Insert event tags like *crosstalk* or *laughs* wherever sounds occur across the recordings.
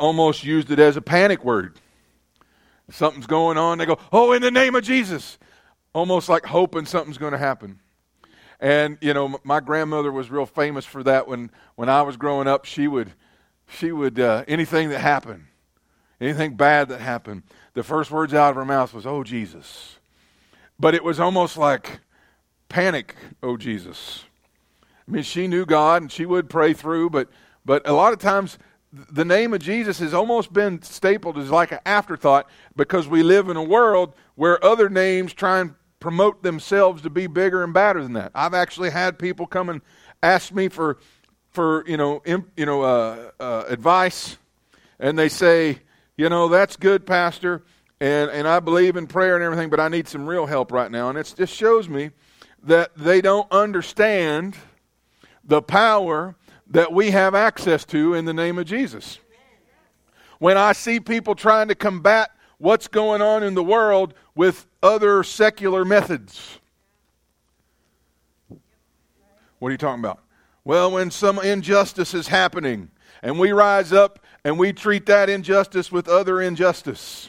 almost used it as a panic word. Something's going on, they go, "Oh, in the name of Jesus," almost like hoping something's going to happen. And you know, my grandmother was real famous for that. When when I was growing up, she would she would uh, anything that happened, anything bad that happened, the first words out of her mouth was, "Oh Jesus," but it was almost like panic, "Oh Jesus." I mean, she knew God and she would pray through, but but a lot of times the name of Jesus has almost been stapled as like an afterthought because we live in a world where other names try and promote themselves to be bigger and badder than that. I've actually had people come and ask me for for you know imp, you know uh, uh, advice, and they say, you know, that's good, Pastor, and and I believe in prayer and everything, but I need some real help right now, and it just shows me that they don't understand the power that we have access to in the name of Jesus. When I see people trying to combat what's going on in the world with other secular methods, what are you talking about? Well, when some injustice is happening and we rise up and we treat that injustice with other injustice,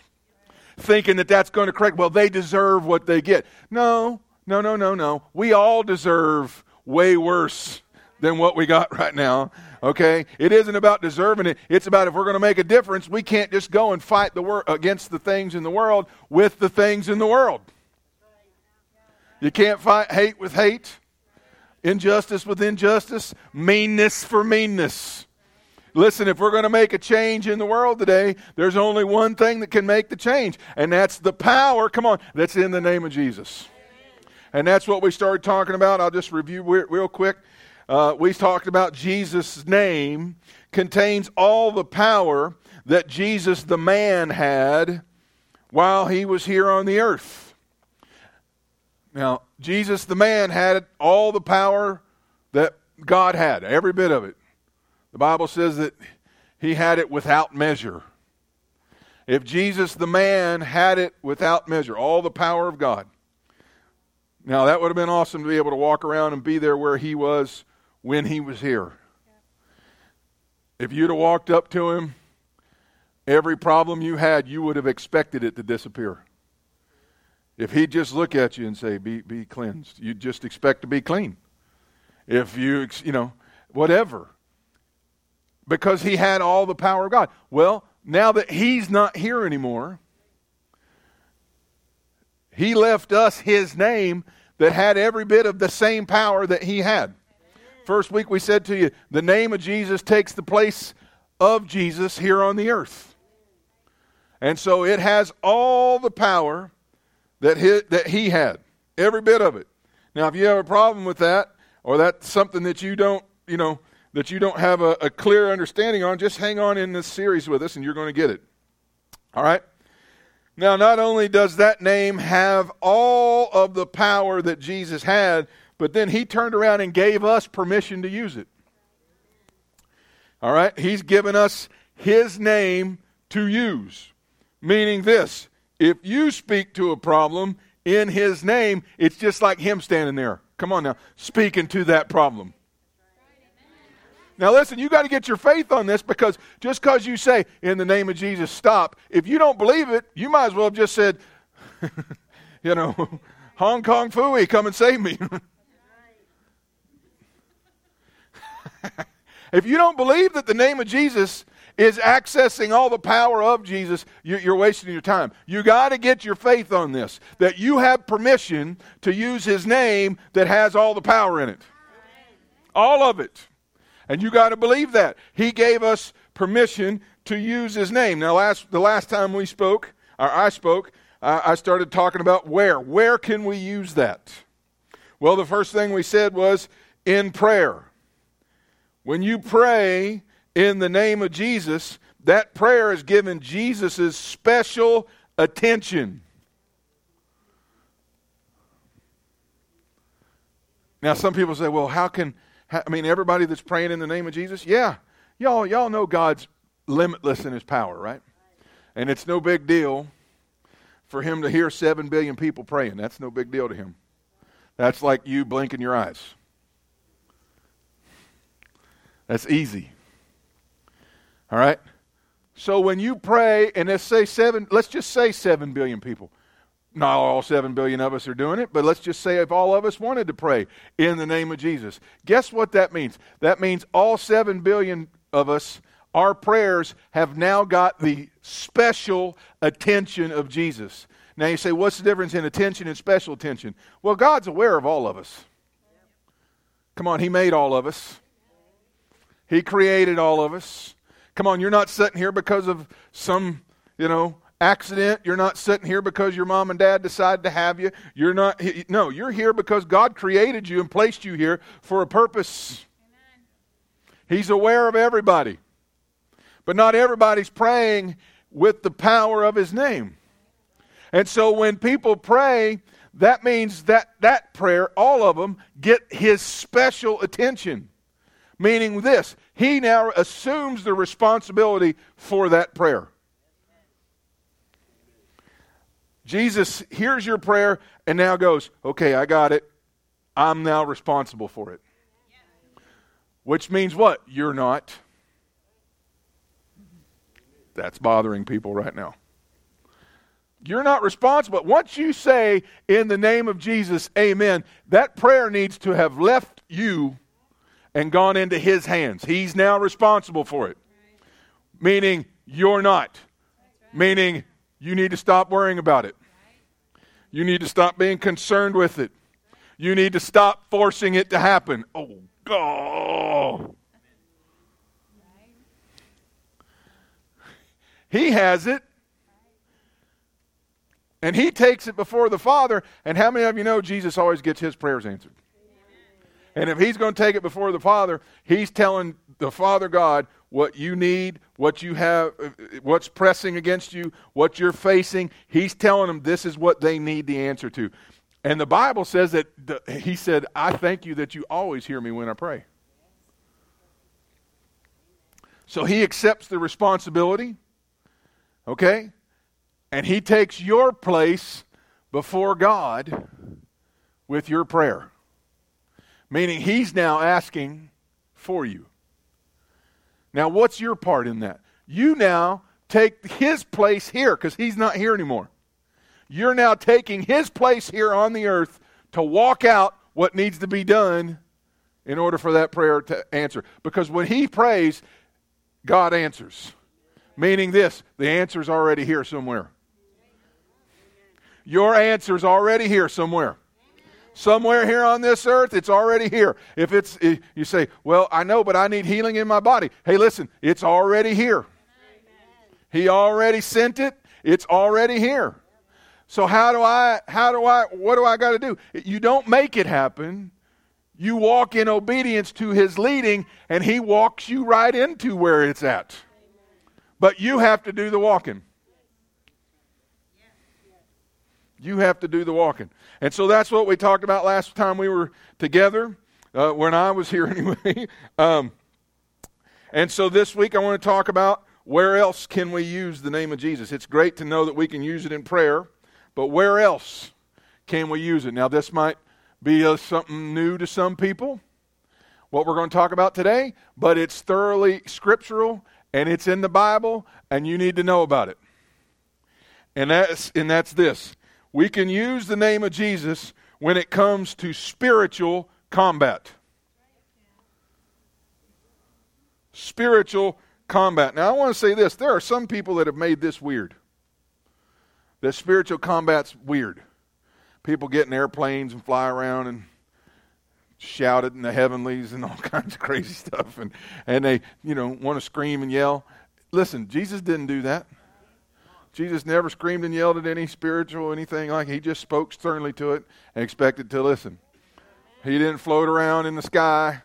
thinking that that's going to correct, well, they deserve what they get. No, no, no, no, no. We all deserve way worse than what we got *laughs* right now. Okay? It isn't about deserving it. It's about if we're going to make a difference, we can't just go and fight the wor- against the things in the world with the things in the world. You can't fight hate with hate, injustice with injustice, meanness for meanness. Listen, if we're going to make a change in the world today, there's only one thing that can make the change, and that's the power, come on, that's in the name of Jesus. And that's what we started talking about. I'll just review real quick uh, we talked about Jesus' name contains all the power that Jesus the man had while he was here on the earth. Now, Jesus the man had all the power that God had, every bit of it. The Bible says that he had it without measure. If Jesus the man had it without measure, all the power of God. Now, that would have been awesome to be able to walk around and be there where he was when he was here. If you'd have walked up to him, every problem you had, you would have expected it to disappear. If he'd just look at you and say, be, be cleansed, you'd just expect to be clean. If you, you know, whatever. Because he had all the power of God. Well, now that he's not here anymore, he left us his name that had every bit of the same power that he had. First week we said to you, the name of Jesus takes the place of Jesus here on the earth. And so it has all the power that he, that he had, every bit of it. Now, if you have a problem with that, or that's something that you don't, you know, that you don't have a, a clear understanding on, just hang on in this series with us and you're going to get it. All right? Now, not only does that name have all of the power that Jesus had, but then he turned around and gave us permission to use it. All right? He's given us his name to use. Meaning this if you speak to a problem in his name, it's just like him standing there. Come on now, speaking to that problem. Now, listen, you got to get your faith on this because just because you say, in the name of Jesus, stop, if you don't believe it, you might as well have just said, *laughs* you know, *laughs* Hong Kong Phooey, come and save me. *laughs* *laughs* if you don't believe that the name of Jesus is accessing all the power of Jesus, you're wasting your time. You got to get your faith on this that you have permission to use his name that has all the power in it. All of it. And you got to believe that. He gave us permission to use his name. Now, last, the last time we spoke, or I spoke, I started talking about where. Where can we use that? Well, the first thing we said was in prayer. When you pray in the name of Jesus, that prayer is given Jesus' special attention. Now, some people say, well, how can, I mean, everybody that's praying in the name of Jesus? Yeah. Y'all, y'all know God's limitless in his power, right? And it's no big deal for him to hear 7 billion people praying. That's no big deal to him. That's like you blinking your eyes. That's easy. All right? So when you pray, and let's say seven, let's just say seven billion people. Not all seven billion of us are doing it, but let's just say if all of us wanted to pray in the name of Jesus. Guess what that means? That means all seven billion of us, our prayers have now got the special attention of Jesus. Now you say, what's the difference in attention and special attention? Well, God's aware of all of us. Come on, He made all of us. He created all of us. Come on, you're not sitting here because of some, you know, accident. You're not sitting here because your mom and dad decided to have you. You're not, no, you're here because God created you and placed you here for a purpose. Amen. He's aware of everybody. But not everybody's praying with the power of His name. And so when people pray, that means that that prayer, all of them, get His special attention. Meaning this, He now assumes the responsibility for that prayer. Jesus hears your prayer and now goes, okay, I got it. I'm now responsible for it. Which means what? You're not. That's bothering people right now. You're not responsible. Once you say, in the name of Jesus, amen, that prayer needs to have left you and gone into his hands. He's now responsible for it. Meaning, you're not. Meaning, you need to stop worrying about it. You need to stop being concerned with it. You need to stop forcing it to happen. Oh, God. He has it. And he takes it before the Father. And how many of you know Jesus always gets his prayers answered? And if he's going to take it before the Father, he's telling the Father God what you need, what you have, what's pressing against you, what you're facing. He's telling them this is what they need the answer to. And the Bible says that the, he said, I thank you that you always hear me when I pray. So he accepts the responsibility, okay? And he takes your place before God with your prayer. Meaning he's now asking for you. Now, what's your part in that? You now take his place here because he's not here anymore. You're now taking his place here on the earth to walk out what needs to be done in order for that prayer to answer. Because when he prays, God answers. Meaning this the answer's already here somewhere. Your answer's already here somewhere somewhere here on this earth, it's already here. If it's, eh, you say, well, I know, but I need healing in my body. Hey, listen, it's already here. He already sent it. It's already here. So how do I, how do I, what do I got to do? You don't make it happen. You walk in obedience to his leading, and he walks you right into where it's at. But you have to do the walking. You have to do the walking. And so that's what we talked about last time we were together, uh, when I was here *laughs* anyway. um, and so this week I want to talk about where else can we use the name of Jesus. It's great to know that we can use it in prayer, but where else can we use it? Now, this might be a, something new to some people, what we're going to talk about today, but it's thoroughly scriptural and it's in the Bible, and you need to know about it. And that's, and that's this we can use the name of Jesus when it comes to spiritual combat. Spiritual combat. Now, I want to say this there are some people that have made this weird. That spiritual combat's weird. People get in airplanes and fly around and shout it in the heavenlies and all *laughs* kinds of crazy stuff and, and they, you know, want to scream and yell. Listen, Jesus didn't do that. Jesus never screamed and yelled at any spiritual anything like he just spoke sternly to it and expected to listen. He didn't float around in the sky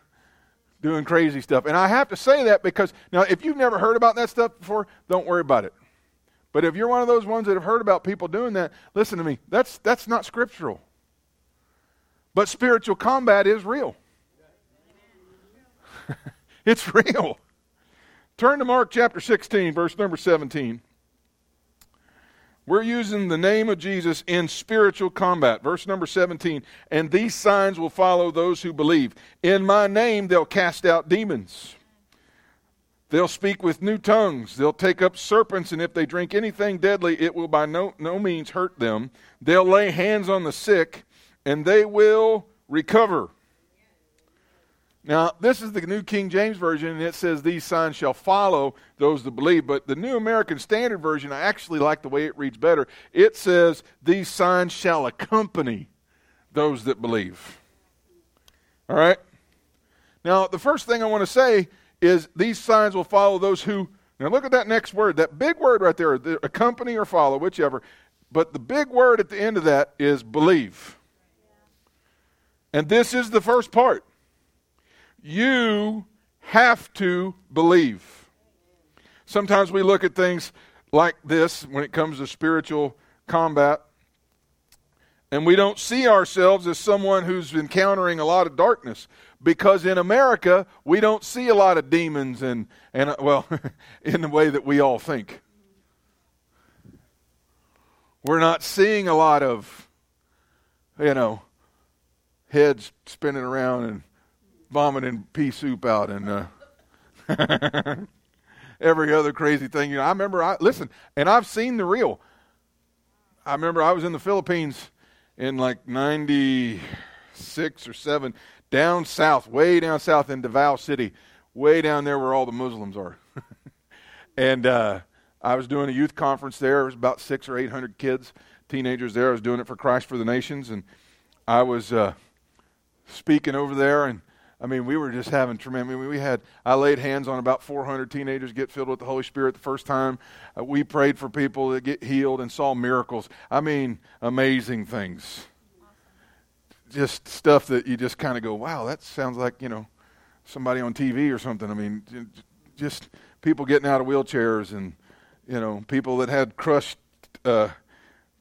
doing crazy stuff. And I have to say that because now if you've never heard about that stuff before, don't worry about it. But if you're one of those ones that have heard about people doing that, listen to me. That's that's not scriptural. But spiritual combat is real. *laughs* it's real. Turn to Mark chapter 16, verse number 17. We're using the name of Jesus in spiritual combat. Verse number 17. And these signs will follow those who believe. In my name they'll cast out demons. They'll speak with new tongues. They'll take up serpents, and if they drink anything deadly, it will by no, no means hurt them. They'll lay hands on the sick, and they will recover. Now, this is the New King James Version, and it says, These signs shall follow those that believe. But the New American Standard Version, I actually like the way it reads better. It says, These signs shall accompany those that believe. All right? Now, the first thing I want to say is these signs will follow those who. Now, look at that next word, that big word right there, accompany or follow, whichever. But the big word at the end of that is believe. And this is the first part. You have to believe. Sometimes we look at things like this when it comes to spiritual combat, and we don't see ourselves as someone who's encountering a lot of darkness because in America, we don't see a lot of demons and, and uh, well, *laughs* in the way that we all think. We're not seeing a lot of, you know, heads spinning around and vomiting pea soup out and uh, *laughs* every other crazy thing. You know, I remember, I, listen, and I've seen the real. I remember I was in the Philippines in like 96 or 7 down south, way down south in Davao City, way down there where all the Muslims are. *laughs* and uh, I was doing a youth conference there. There was about six or eight hundred kids, teenagers there. I was doing it for Christ for the Nations, and I was uh, speaking over there. And I mean, we were just having tremendous. I mean, we had. I laid hands on about 400 teenagers get filled with the Holy Spirit the first time. Uh, we prayed for people to get healed and saw miracles. I mean, amazing things just stuff that you just kind of go, wow, that sounds like, you know, somebody on TV or something. I mean, just people getting out of wheelchairs and, you know, people that had crushed, uh,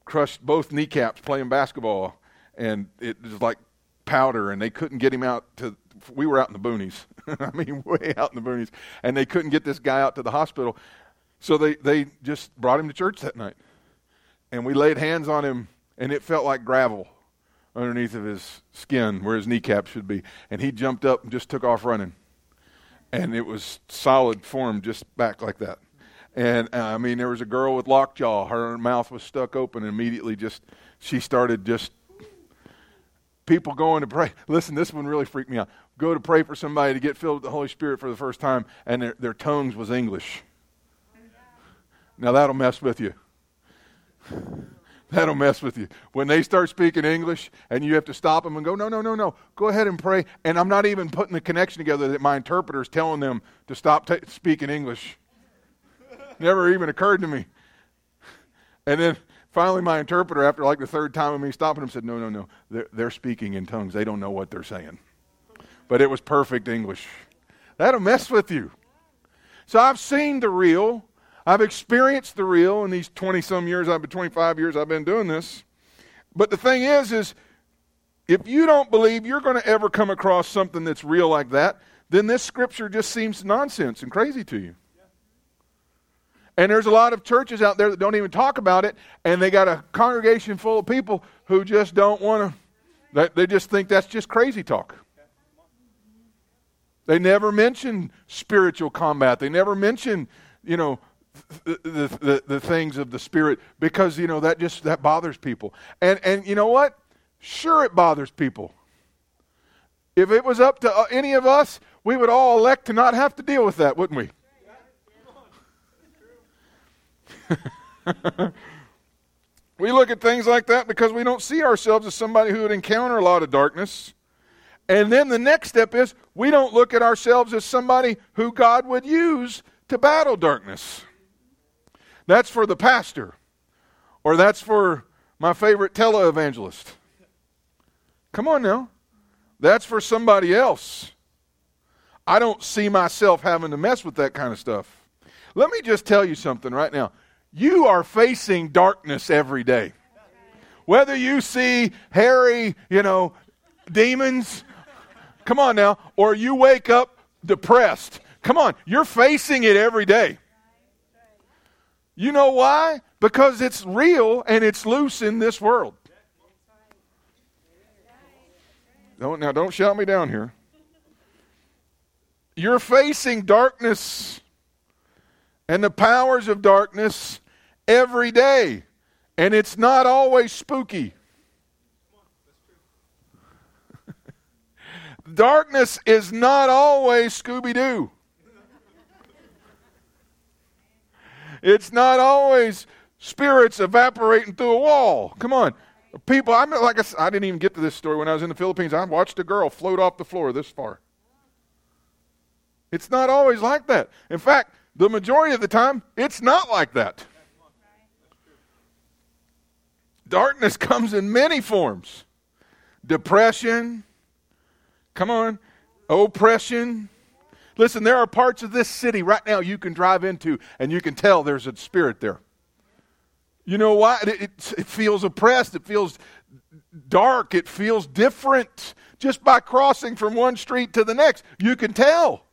crushed both kneecaps playing basketball and it was like powder and they couldn't get him out to, we were out in the boonies. *laughs* I mean, way out in the boonies. And they couldn't get this guy out to the hospital. So they, they just brought him to church that night. And we laid hands on him and it felt like gravel underneath of his skin where his kneecap should be. And he jumped up and just took off running. And it was solid form just back like that. And uh, I mean, there was a girl with lockjaw. Her mouth was stuck open, and immediately just, she started just, people going to pray. Listen, this one really freaked me out. Go to pray for somebody to get filled with the Holy Spirit for the first time, and their, their tongues was English. Now that'll mess with you. *laughs* That'll mess with you. When they start speaking English and you have to stop them and go, no, no, no, no, go ahead and pray. And I'm not even putting the connection together that my interpreter is telling them to stop t- speaking English. Never even occurred to me. And then finally, my interpreter, after like the third time of me stopping them, said, no, no, no, they're, they're speaking in tongues. They don't know what they're saying. But it was perfect English. That'll mess with you. So I've seen the real. I've experienced the real in these 20 some years, I've been 25 years I've been doing this. But the thing is, is if you don't believe you're going to ever come across something that's real like that, then this scripture just seems nonsense and crazy to you. And there's a lot of churches out there that don't even talk about it, and they got a congregation full of people who just don't want to, they just think that's just crazy talk. They never mention spiritual combat. They never mention, you know, the, the, the, things of the spirit because you know that just that bothers people. And and you know what? Sure it bothers people. If it was up to uh, any of us we would all elect to not have to deal with that wouldn't we? *laughs* We look at things like that because we don't see ourselves as somebody who would encounter a lot of darkness and then the next step is we don't look at ourselves as somebody who god would use to battle darkness that's for the pastor, or that's for my favorite televangelist. Come on now. That's for somebody else. I don't see myself having to mess with that kind of stuff. Let me just tell you something right now. You are facing darkness every day. Whether you see hairy, you know, demons, come on now, or you wake up depressed. Come on, you're facing it every day. You know why? Because it's real and it's loose in this world. Don't, now, don't shout me down here. You're facing darkness and the powers of darkness every day. And it's not always spooky. Darkness is not always Scooby Doo. It's not always spirits evaporating through a wall. Come on. People, I'm like I, said, I didn't even get to this story when I was in the Philippines. I watched a girl float off the floor this far. It's not always like that. In fact, the majority of the time, it's not like that. Darkness *laughs* comes in many forms depression, come on, oppression. Listen, there are parts of this city right now you can drive into and you can tell there's a spirit there. You know why? It, it, it, feels oppressed. It feels dark. It feels different. Just by crossing from one street to the next, you can tell.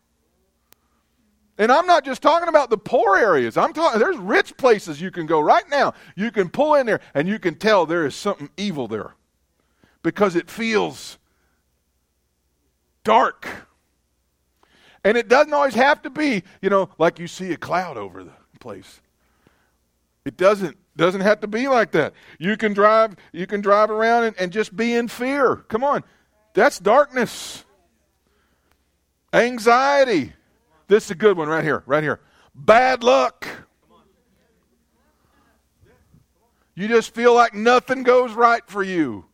And I'm not just talking about the poor areas. I'm talking there's rich places you can go right now. You can pull in there and you can tell there is something evil there. Because it feels dark. And it doesn't always have to be, you know, like you see a cloud over the place. It doesn't doesn't have to be like that. You can drive you can drive around and, and just be in fear. Come on. That's darkness. Anxiety. This is a good one right here, right here. Bad luck. You just feel like nothing goes right for you.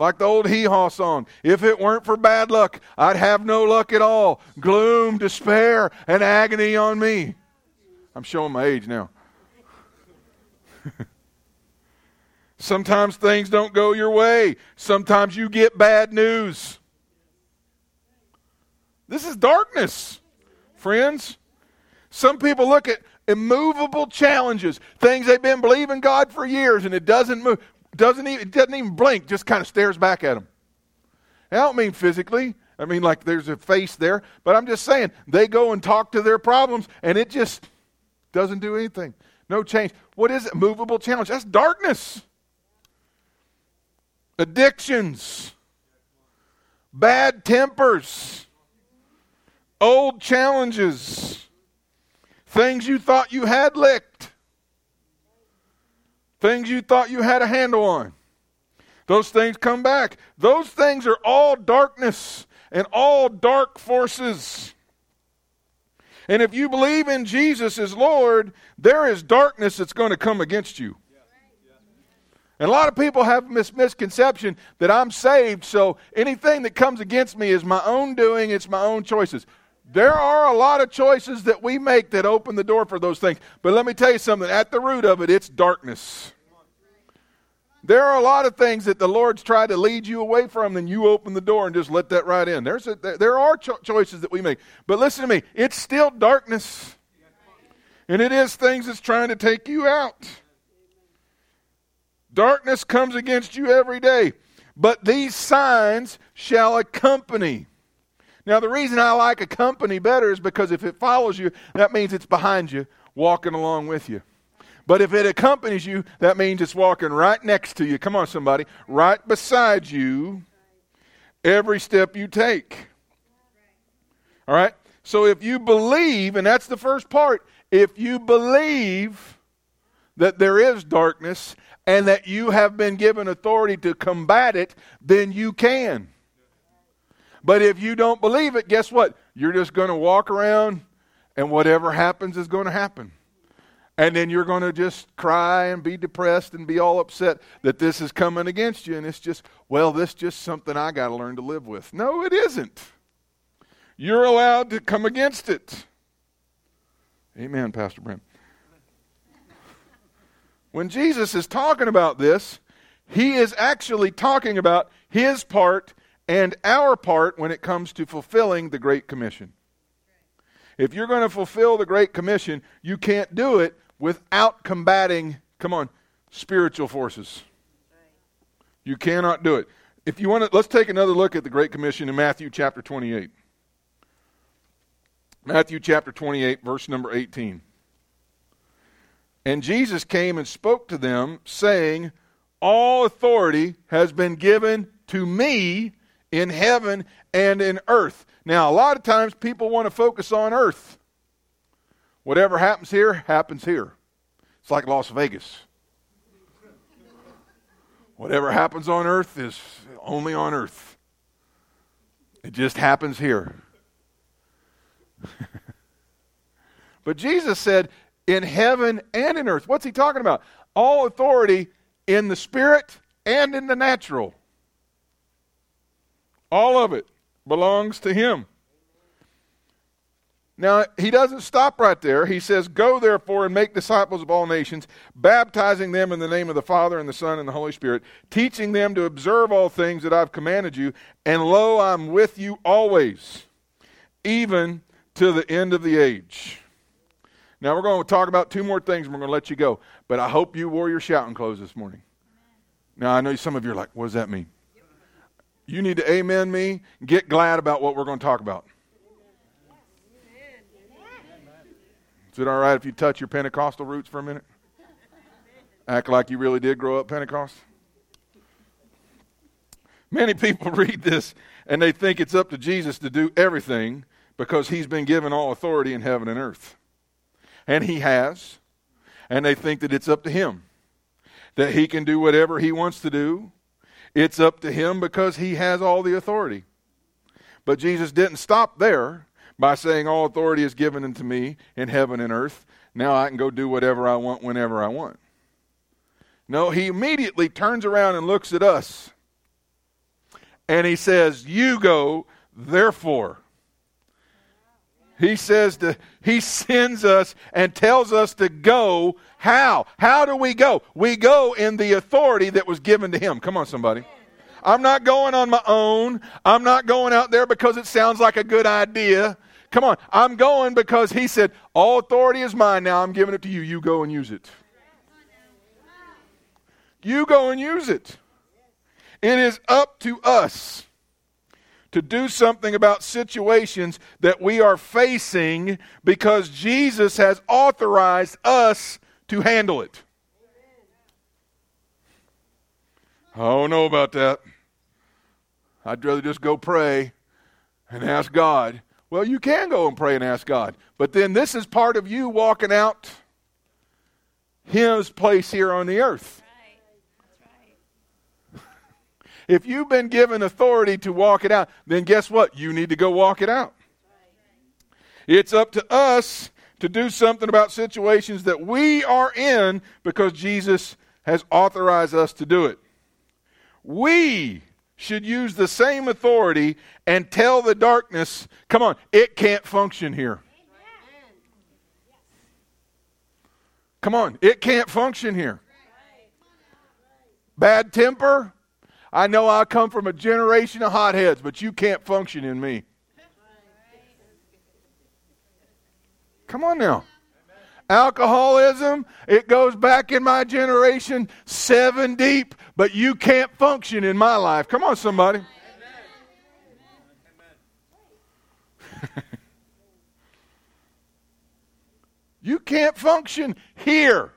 Like the old hee haw song. If it weren't for bad luck, I'd have no luck at all. Gloom, despair, and agony on me. I'm showing my age now. *laughs* Sometimes things don't go your way. Sometimes you get bad news. This is darkness friends. Some people look at immovable challenges, things they've been believing God for years, and it doesn't move, doesn't even, doesn't even blink, just kind of stares back at them. I don't mean physically. I mean like there's a face there, but I'm just saying they go and talk to their problems, and it just doesn't do anything. No change. What is it? Movable challenge. That's darkness. Addictions. Bad tempers old challenges, things you thought you had licked, things you thought you had a handle on. Those things come back. Those things are all darkness and all dark forces. And if you believe in Jesus as Lord, there is darkness that's going to come against you. And a lot of people have this misconception that I'm saved, so anything that comes against me is my own doing, it's my own choices. There are a lot of choices that we make that open the door for those things. But let me tell you something at the root of it, it's darkness. There are a lot of things that the Lord's tried to lead you away from, and you open the door and just let that right in. There's a, there are cho- choices that we make. But listen to me, it's still darkness. And it is things that's trying to take you out. Darkness comes against you every day. But these signs shall accompany now, the reason I like a company better is because if it follows you, that means it's behind you, walking along with you. But if it accompanies you, that means it's walking right next to you. Come on, somebody. Right beside you every step you take. All right? So if you believe, and that's the first part, if you believe that there is darkness and that you have been given authority to combat it, then you can. But if you don't believe it, guess what? You're just going to walk around and whatever happens is going to happen. And then you're going to just cry and be depressed and be all upset that this is coming against you. And it's just, well, this is just something I got to learn to live with. No, it isn't. You're allowed to come against it. Amen, Pastor Brent. When Jesus is talking about this, he is actually talking about his part and our part when it comes to fulfilling the Great Commission. If you're going to fulfill the Great Commission, you can't do it without combating, come on, spiritual forces. You cannot do it. If you want to, let's take another look at the Great Commission in Matthew chapter 28. Matthew chapter 28, verse number 18. And Jesus came and spoke to them, saying, All authority has been given to me in heaven and in earth. Now, a lot of times people want to focus on earth. Whatever happens here, happens here. It's like Las Vegas. Whatever happens on earth is only on earth. It just happens here. *laughs* but Jesus said, in heaven and in earth. What's he talking about? All authority in the spirit and in the natural. All of it belongs to him. Now, he doesn't stop right there. He says, Go therefore and make disciples of all nations, baptizing them in the name of the Father and the Son and the Holy Spirit, teaching them to observe all things that I've commanded you. And lo, I'm with you always, even to the end of the age. Now, we're going to talk about two more things and we're going to let you go. But I hope you wore your shouting clothes this morning. Now, I know some of you are like, What does that mean? You need to amen me, get glad about what we're going to talk about. Is it all right if you touch your Pentecostal roots for a minute? Act like you really did grow up Pentecost? Many people *laughs* read this and they think it's up to Jesus to do everything because he's been given all authority in heaven and earth. And he has. And they think that it's up to him, that he can do whatever he wants to do. It's up to him because he has all the authority. But Jesus didn't stop there by saying, All authority is given unto me in heaven and earth. Now I can go do whatever I want whenever I want. No, he immediately turns around and looks at us and he says, You go, therefore. He says to, he sends us and tells us to go. How? How do we go? We go in the authority that was given to him. Come on, somebody. I'm not going on my own. I'm not going out there because it sounds like a good idea. Come on. I'm going because he said, All authority is mine now. I'm giving it to you. You go and use it. You go and use it. It is up to us to do something about situations that we are facing because Jesus has authorized us to handle it. I don't know about that. I'd rather just go pray and ask God well, you can go and pray and ask God. But then this is part of you walking out His place here on the earth. If you've been given authority to walk it out, then guess what? You need to go walk it out. It's up to us to do something about situations that we are in because Jesus has authorized us to do it. We should use the same authority and tell the darkness, come on, it can't function here. Come on, it can't function here. Bad temper. I know I come from a generation of hotheads, but you can't function in me. Come on now. Alcoholism, it goes back in my generation seven deep, but you can't function in my life. Come on, somebody. *laughs* you can't function here.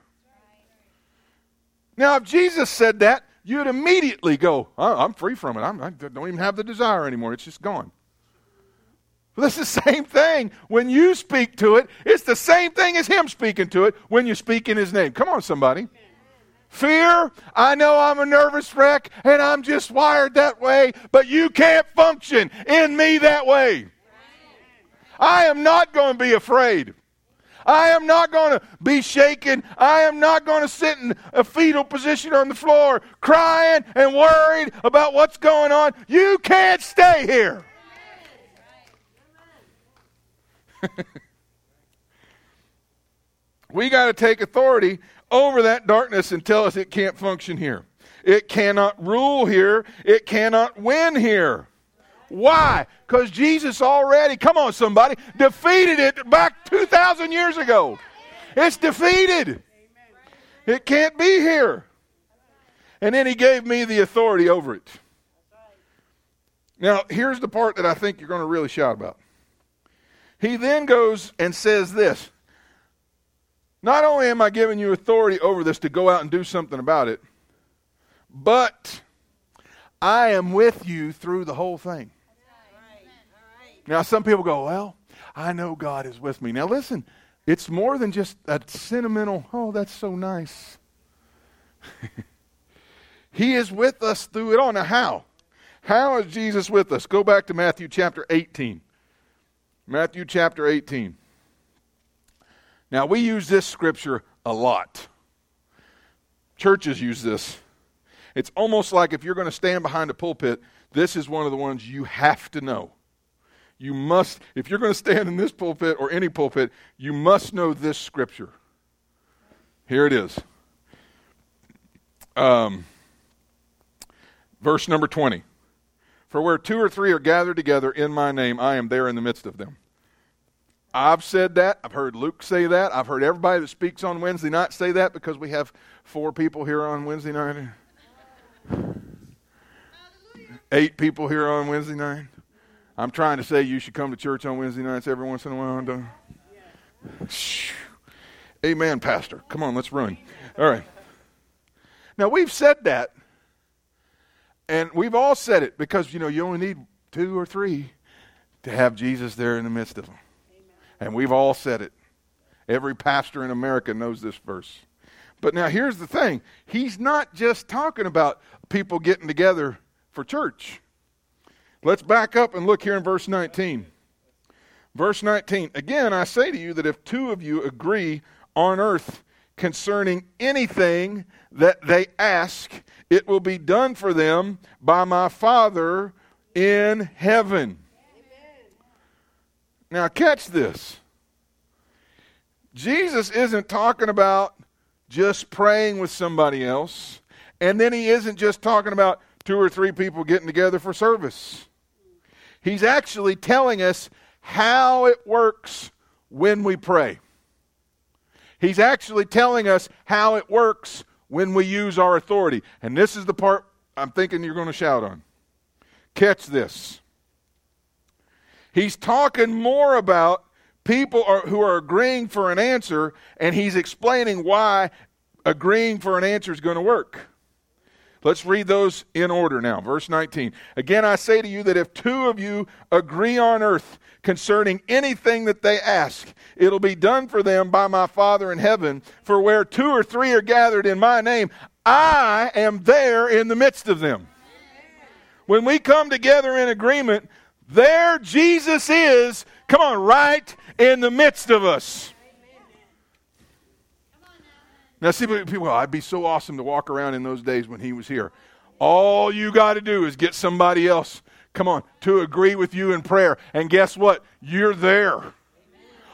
Now, if Jesus said that, you'd immediately go, I'm free from it. I'm, I do not even have the desire anymore. It's just gone. Well, it's the *laughs* same thing when you speak to it. It's the same thing as Him speaking to it when you speak in His name. Come on, somebody. Fear, I know I'm a nervous wreck and I'm just wired that way, but you can't function in me that way. I am not going to be afraid. I am not going to be shaken. I am not going to sit in a fetal position on the floor crying and worried about what's going on. You can't stay here. *laughs* we got to take authority over that darkness and tell us it can't function here. It cannot rule here. It cannot win here. Why? Because Jesus already, come on, somebody, defeated it back 2,000 years ago. It's defeated. It can't be here. And then he gave me the authority over it. Now, here's the part that I think you're going to really shout about. He then goes and says this Not only am I giving you authority over this to go out and do something about it, but I am with you through the whole thing. Now, some people go, Well, I know God is with me. Now, listen, It's more than just a sentimental, oh, that's so nice. *laughs* he is with us through it all. Now, how? How is Jesus with us? Go back to Matthew chapter 18. Matthew chapter 18. Now, we use this scripture a lot. Churches use this. It's almost like if you're going to stand behind a pulpit, this is one of the ones you have to know. You must, if you're going to stand in this pulpit or any pulpit, you must know this scripture. Here it is. Um, verse number 20. For where two or three are gathered together in my name, I am there in the midst of them. I've said that. I've heard Luke say that. I've heard everybody that speaks on Wednesday night say that because we have four people here on Wednesday night. Eight people here on Wednesday night. I'm trying to say you should come to church on Wednesday nights every once in a while. Amen, Pastor. Come on, let's run. All right. Now, we've said that and we've all said it because, you know, you only need two or three to have Jesus there in the midst of them. Amen. And we've all said it. Every pastor in America knows this verse. But now here's the thing he's not just talking about people getting together for church. Let's back up and look here in verse 19. Verse 19 Again, I say to you that if two of you agree on earth concerning anything that they ask, it will be done for them by my Father in heaven. Amen. Now, catch this. Jesus isn't talking about just praying with somebody else, and then he isn't just talking about two or three people getting together for service. He's actually telling us how it works when we pray. He's actually telling us how it works when we use our authority. And this is the part I'm thinking you're going to shout on. Catch this. He's talking more about people are, who are agreeing for an answer, and he's explaining why agreeing for an answer is going to work. Let's read those in order now. Verse 19. Again, I say to you that if two of you agree on earth concerning anything that they ask, it'll be done for them by my Father in heaven. For where two or three are gathered in my name, I am there in the midst of them. When we come together in agreement, there Jesus is, come on, right in the midst of us. Now, see, people, I'd be so awesome to walk around in those days when he was here. All you got to do is get somebody else, come on, to agree with you in prayer. And guess what? You're there.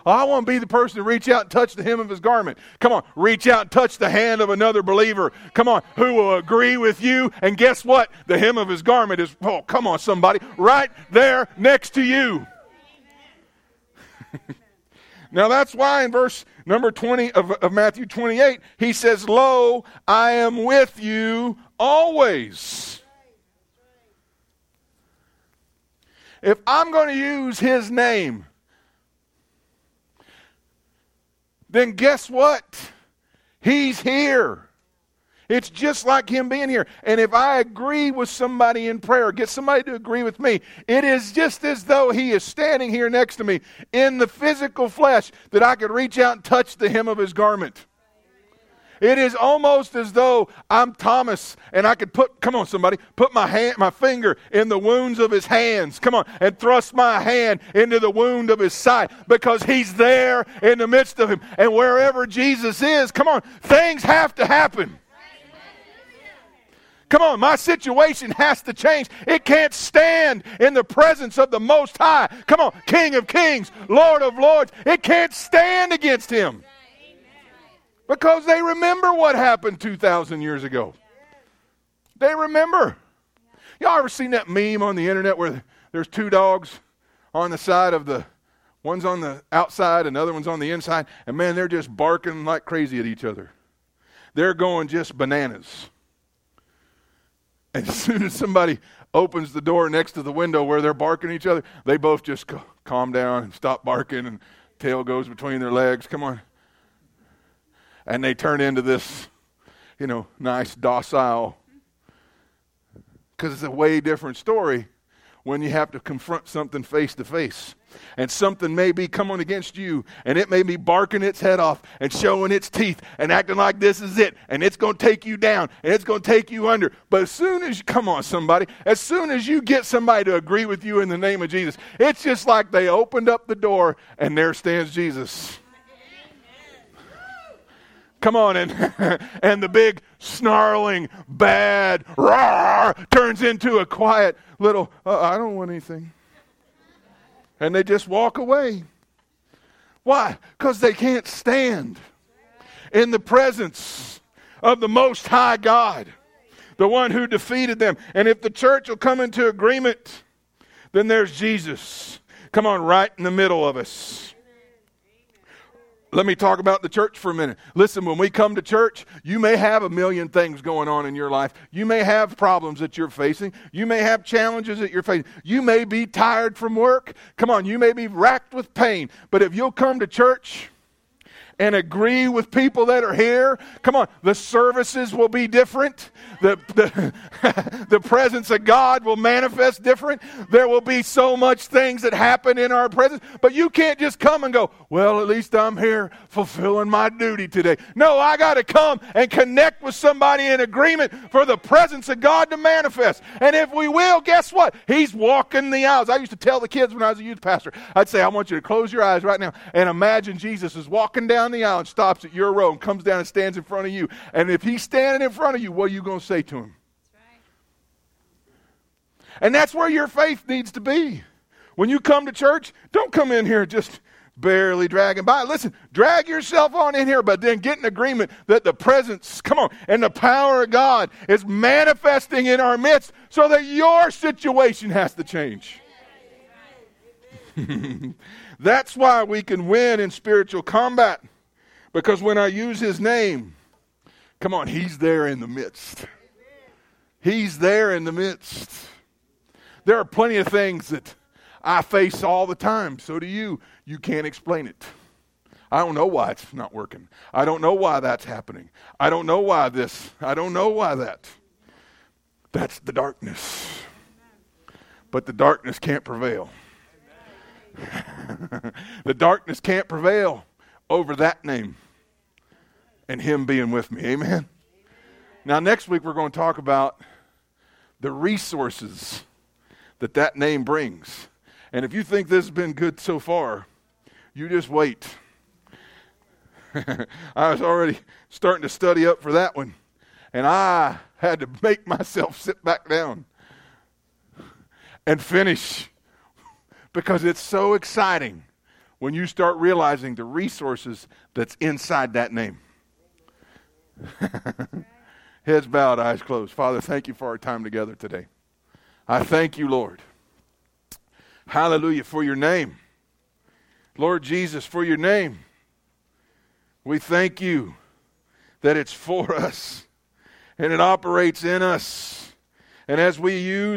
I want to be the person to reach out and touch the hem of his garment. Come on, reach out and touch the hand of another believer. Come on, who will agree with you. And guess what? The hem of his garment is, oh, come on, somebody, right there next to you. *laughs* now that's why in verse number 20 of, of Matthew 28, he says, Lo, I am with you always. If I'm going to use his name, then guess what? He's here. It's just like him being here. And if I agree with somebody in prayer, get somebody to agree with me, it is just as though he is standing here next to me in the physical flesh that I could reach out and touch the hem of his garment. It is almost as though I'm Thomas and I could put, come on, somebody, put my hand, my finger in the wounds of his hands. Come on, and thrust my hand into the wound of his side because he's there in the midst of him. And wherever Jesus is, come on, things have to happen. Come on, my situation has to change. It can't stand in the presence of the Most High. Come on, King of Kings, Lord of Lords. It can't stand against Him. Because they remember what happened 2,000 years ago. They remember. Y'all ever seen that meme on the internet where there's two dogs on the side of the, one's on the outside, another one's on the inside, and man, they're just barking like crazy at each other. They're going just bananas. And *laughs* as soon as somebody opens the door next to the window where they're barking at each other, they both just calm down and stop barking, and tail goes between their legs. Come on. And they turn into this, you know, nice, docile. Because it's a way different story when you have to confront something face to face. And something may be coming against you, and it may be barking its head off and showing its teeth and acting like this is it, and it's going to take you down and it's going to take you under. But as soon as you, come on, somebody, as soon as you get somebody to agree with you in the name of Jesus, it's just like they opened up the door and there stands Jesus. Come on, and, *laughs* and the big snarling, bad roar turns into a quiet little, uh, I don't want anything. And they just walk away. Why? Because they can't stand in the presence of the Most High God, the one who defeated them. And if the church will come into agreement, then there's Jesus. Come on, right in the middle of us. Let me talk about the church for a minute. Listen, when we come to church, you may have a million things going on in your life. You may have problems that you're facing. You may have challenges that you're facing. You may be tired from work. Come on, you may be racked with pain. But if you'll come to church, and agree with people that are here. Come on, the services will be different. The, the, *laughs* the presence of God will manifest different. There will be so much things that happen in our presence, but you can't just come and go, well, at least I'm here fulfilling my duty today. No, I got to come and connect with somebody in agreement for the presence of God to manifest. And if we will, guess what? He's walking the aisles. I used to tell the kids when I was a youth pastor, I'd say, I want you to close your eyes right now and imagine Jesus is walking down down the aisle and stops at your row and comes down and stands in front of you. And if he's standing in front of you, what are you going to say to him? And that's where your faith needs to be. When you come to church, don't come in here just barely dragging by. Listen, drag yourself on in here, but then get an agreement that the presence, come on, and the power of God is manifesting in our midst so that your situation has to change. *laughs* That's why we can win in spiritual combat. Because when I use his name, come on, he's there in the midst. He's there in the midst. There are plenty of things that I face all the time. So do you. You can't explain it. I don't know why it's not working. I don't know why that's happening. I don't know why this. I don't know why that. That's the darkness. But the darkness can't prevail. *laughs* the darkness can't prevail over that name and Him being with me. Amen. Now, next week, we're going to talk about the resources that that name brings. And if you think this has been good so far, you just wait. *laughs* I was already starting to study up for that one, and I had to make myself sit back down and finish *laughs* because it's so exciting when you start realizing the resources that's inside that name. *laughs* Heads bowed, eyes closed. Father, thank you for our time together today. I thank you, Lord. Hallelujah for your name. Lord Jesus, for your name. We thank you that it's for us and it operates in us. And as we use